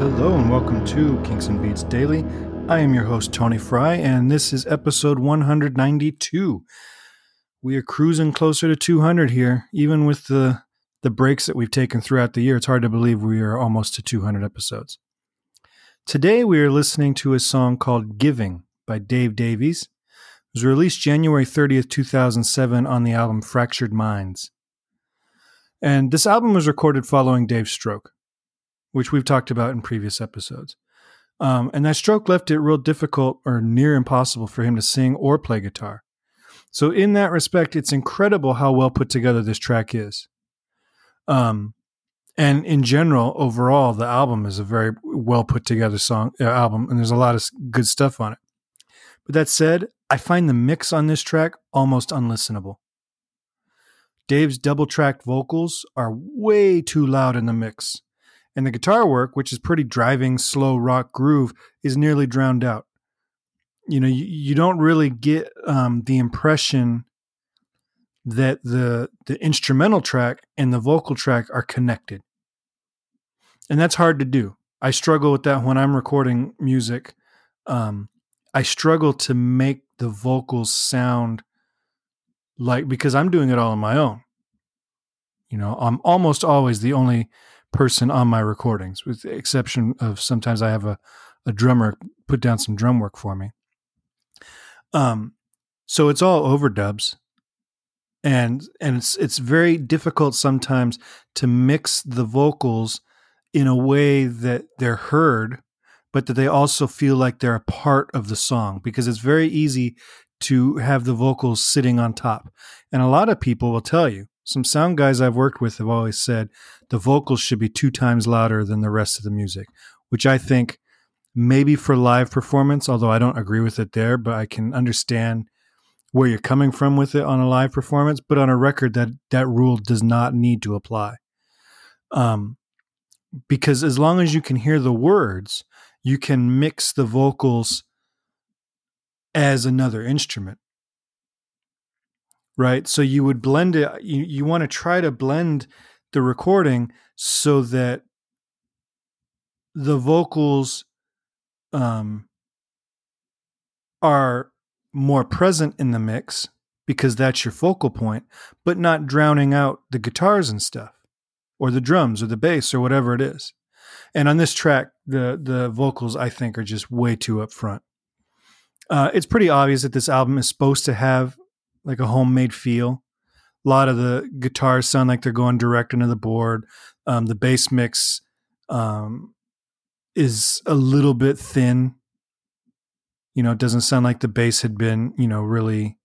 Hello and welcome to Kinks and Beats Daily. I am your host Tony Fry, and this is episode 192. We are cruising closer to 200 here, even with the the breaks that we've taken throughout the year. It's hard to believe we are almost to 200 episodes. Today we are listening to a song called "Giving" by Dave Davies. It was released January 30th, 2007, on the album Fractured Mindz. And this album was recorded following Dave's stroke which we've talked about in previous episodes. Um, and that stroke left it real difficult or near impossible for him to sing or play guitar. So, in that respect, it's incredible how well put together this track is. Um, and in general, overall, the album is a very well put together song uh, album, and there's a lot of good stuff on it. But that said, I find the mix on this track almost unlistenable. Dave's double tracked vocals are way too loud in the mix and the guitar work, which is pretty driving, slow rock groove, is nearly drowned out. You know, you, you don't really get um, the impression that the the instrumental track and the vocal track are connected, and that's hard to do. I struggle with that when I'm recording music. Um, I struggle to make the vocals sound like because I'm doing it all on my own. You know, I'm almost always the only person on my recordings, with the exception of sometimes I have a, a drummer put down some drum work for me. Um, so it's all overdubs, and and it's it's very difficult sometimes to mix the vocals in a way that they're heard, but that they also feel like they're a part of the song because it's very easy to have the vocals sitting on top. And a lot of people will tell you some sound guys I've worked with have always said the vocals should be two times louder than the rest of the music, which I think maybe for live performance, although I don't agree with it there, but I can understand where you're coming from with it on a live performance. But on a record, that that rule does not need to apply. Um, because as long as you can hear the words, you can mix the vocals as another instrument right? So you would blend it. You, you want to try to blend the recording so that the vocals um, are more present in the mix because that's your focal point, but not drowning out the guitars and stuff, or the drums, or the bass, or whatever it is. And on this track, the the vocals I think are just way too up front. Uh, it's pretty obvious that this album is supposed to have like a homemade feel. A lot of the guitars sound like they're going direct into the board. Um, the bass mix um, is a little bit thin. You know, it doesn't sound like the bass had been, you know, really,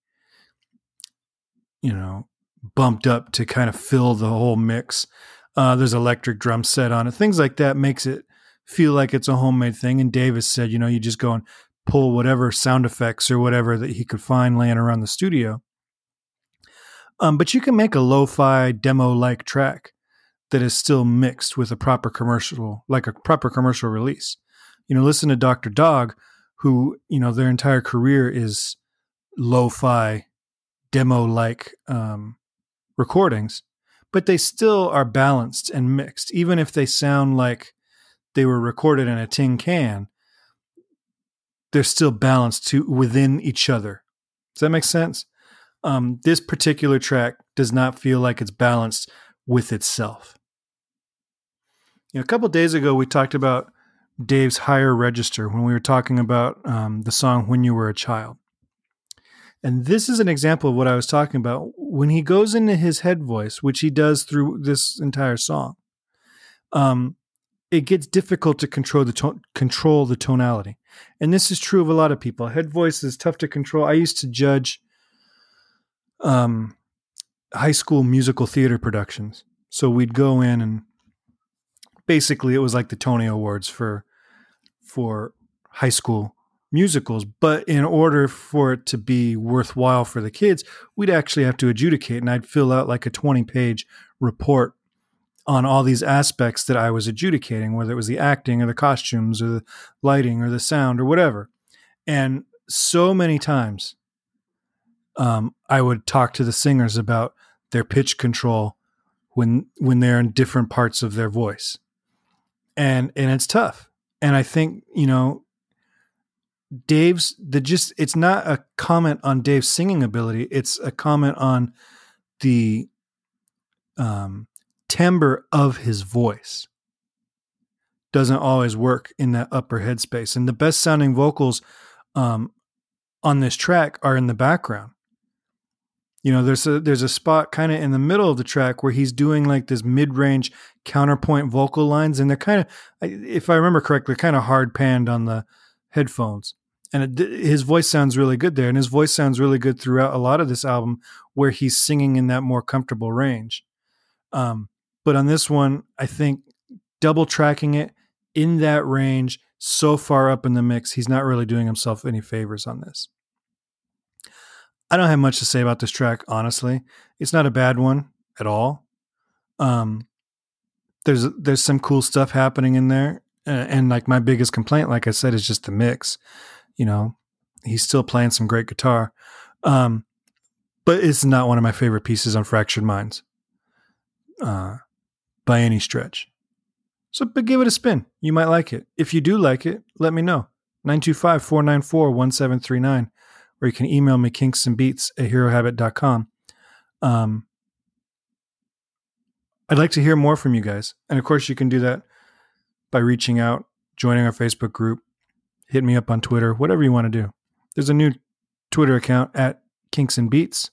you know, bumped up to kind of fill the whole mix. Uh, there's electric drum set on it. Things like that makes it feel like it's a homemade thing. And Davis said, you know, you just go and pull whatever sound effects or whatever that he could find laying around the studio um, but you can make a lo-fi demo-like track that is still mixed with a proper commercial, like a proper commercial release. You know, listen to Dr. Dog, who you know their entire career is lo-fi demo-like um, recordings, but they still are balanced and mixed, even if they sound like they were recorded in a tin can. They're still balanced to within each other. Does that make sense? um, this particular track does not feel like it's balanced with itself. You know, a couple days ago, we talked about Dave's higher register when we were talking about um, the song When You Were a Child. And this is an example of what I was talking about. When he goes into his head voice, which he does through this entire song, um, it gets difficult to control the to- control the tonality. And this is true of a lot of people. Head voice is tough to control. I used to judge um, high school musical theater productions. So we'd go in and basically it was like the Tony Awards for for high school musicals. But in order for it to be worthwhile for the kids, we'd actually have to adjudicate, and I'd fill out like a twenty page report on all these aspects that I was adjudicating, whether it was the acting or the costumes or the lighting or the sound or whatever. And so many times um, I would talk to the singers about their pitch control when when they're in different parts of their voice. and and it's tough. And I think you know Dave's the just it's not a comment on Dave's singing ability. It's a comment on the um, timbre of his voice. Doesn't always work in that upper headspace, and the best sounding vocals um, on this track are in the background. You know, there's a there's a spot kind of in the middle of the track where he's doing like this mid range counterpoint vocal lines, and they're kind of, if I remember correctly, kind of hard panned on the headphones and it, his voice sounds really good there and his voice sounds really good throughout a lot of this album where he's singing in that more comfortable range um, but on this one i think double tracking it in that range so far up in the mix he's not really doing himself any favors on this. I don't have much to say about this track honestly. It's not a bad one at all. Um, there's there's some cool stuff happening in there and, and like my biggest complaint like i said is just the mix. You know, he's still playing some great guitar. Um, but it's not one of my favorite pieces on Fractured Mindz. Uh, by any stretch. So, but give it a spin. You might like it. If you do like it, let me know. 925 494 1739, or you can email me kinksandbeats at herohabit.com. Um, I'd like to hear more from you guys. And of course, you can do that by reaching out, joining our Facebook group, hit me up on Twitter, whatever you want to do. There's a new Twitter account at Kinks and Beats.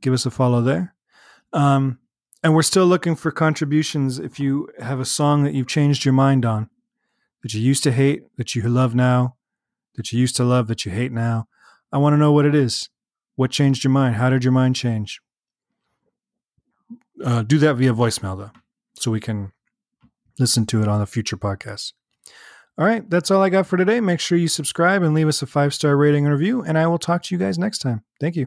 Give us a follow there. Um, and we're still looking for contributions if you have a song that you've changed your mind on, that you used to hate, that you love now, that you used to love, that you hate now. I want to know what it is. What changed your mind? How did your mind change? Uh, do that via voicemail, though, so we can listen to it on a future podcast. All right, that's all I got for today. Make sure you subscribe and leave us a five star rating and review, and I will talk to you guys next time. Thank you.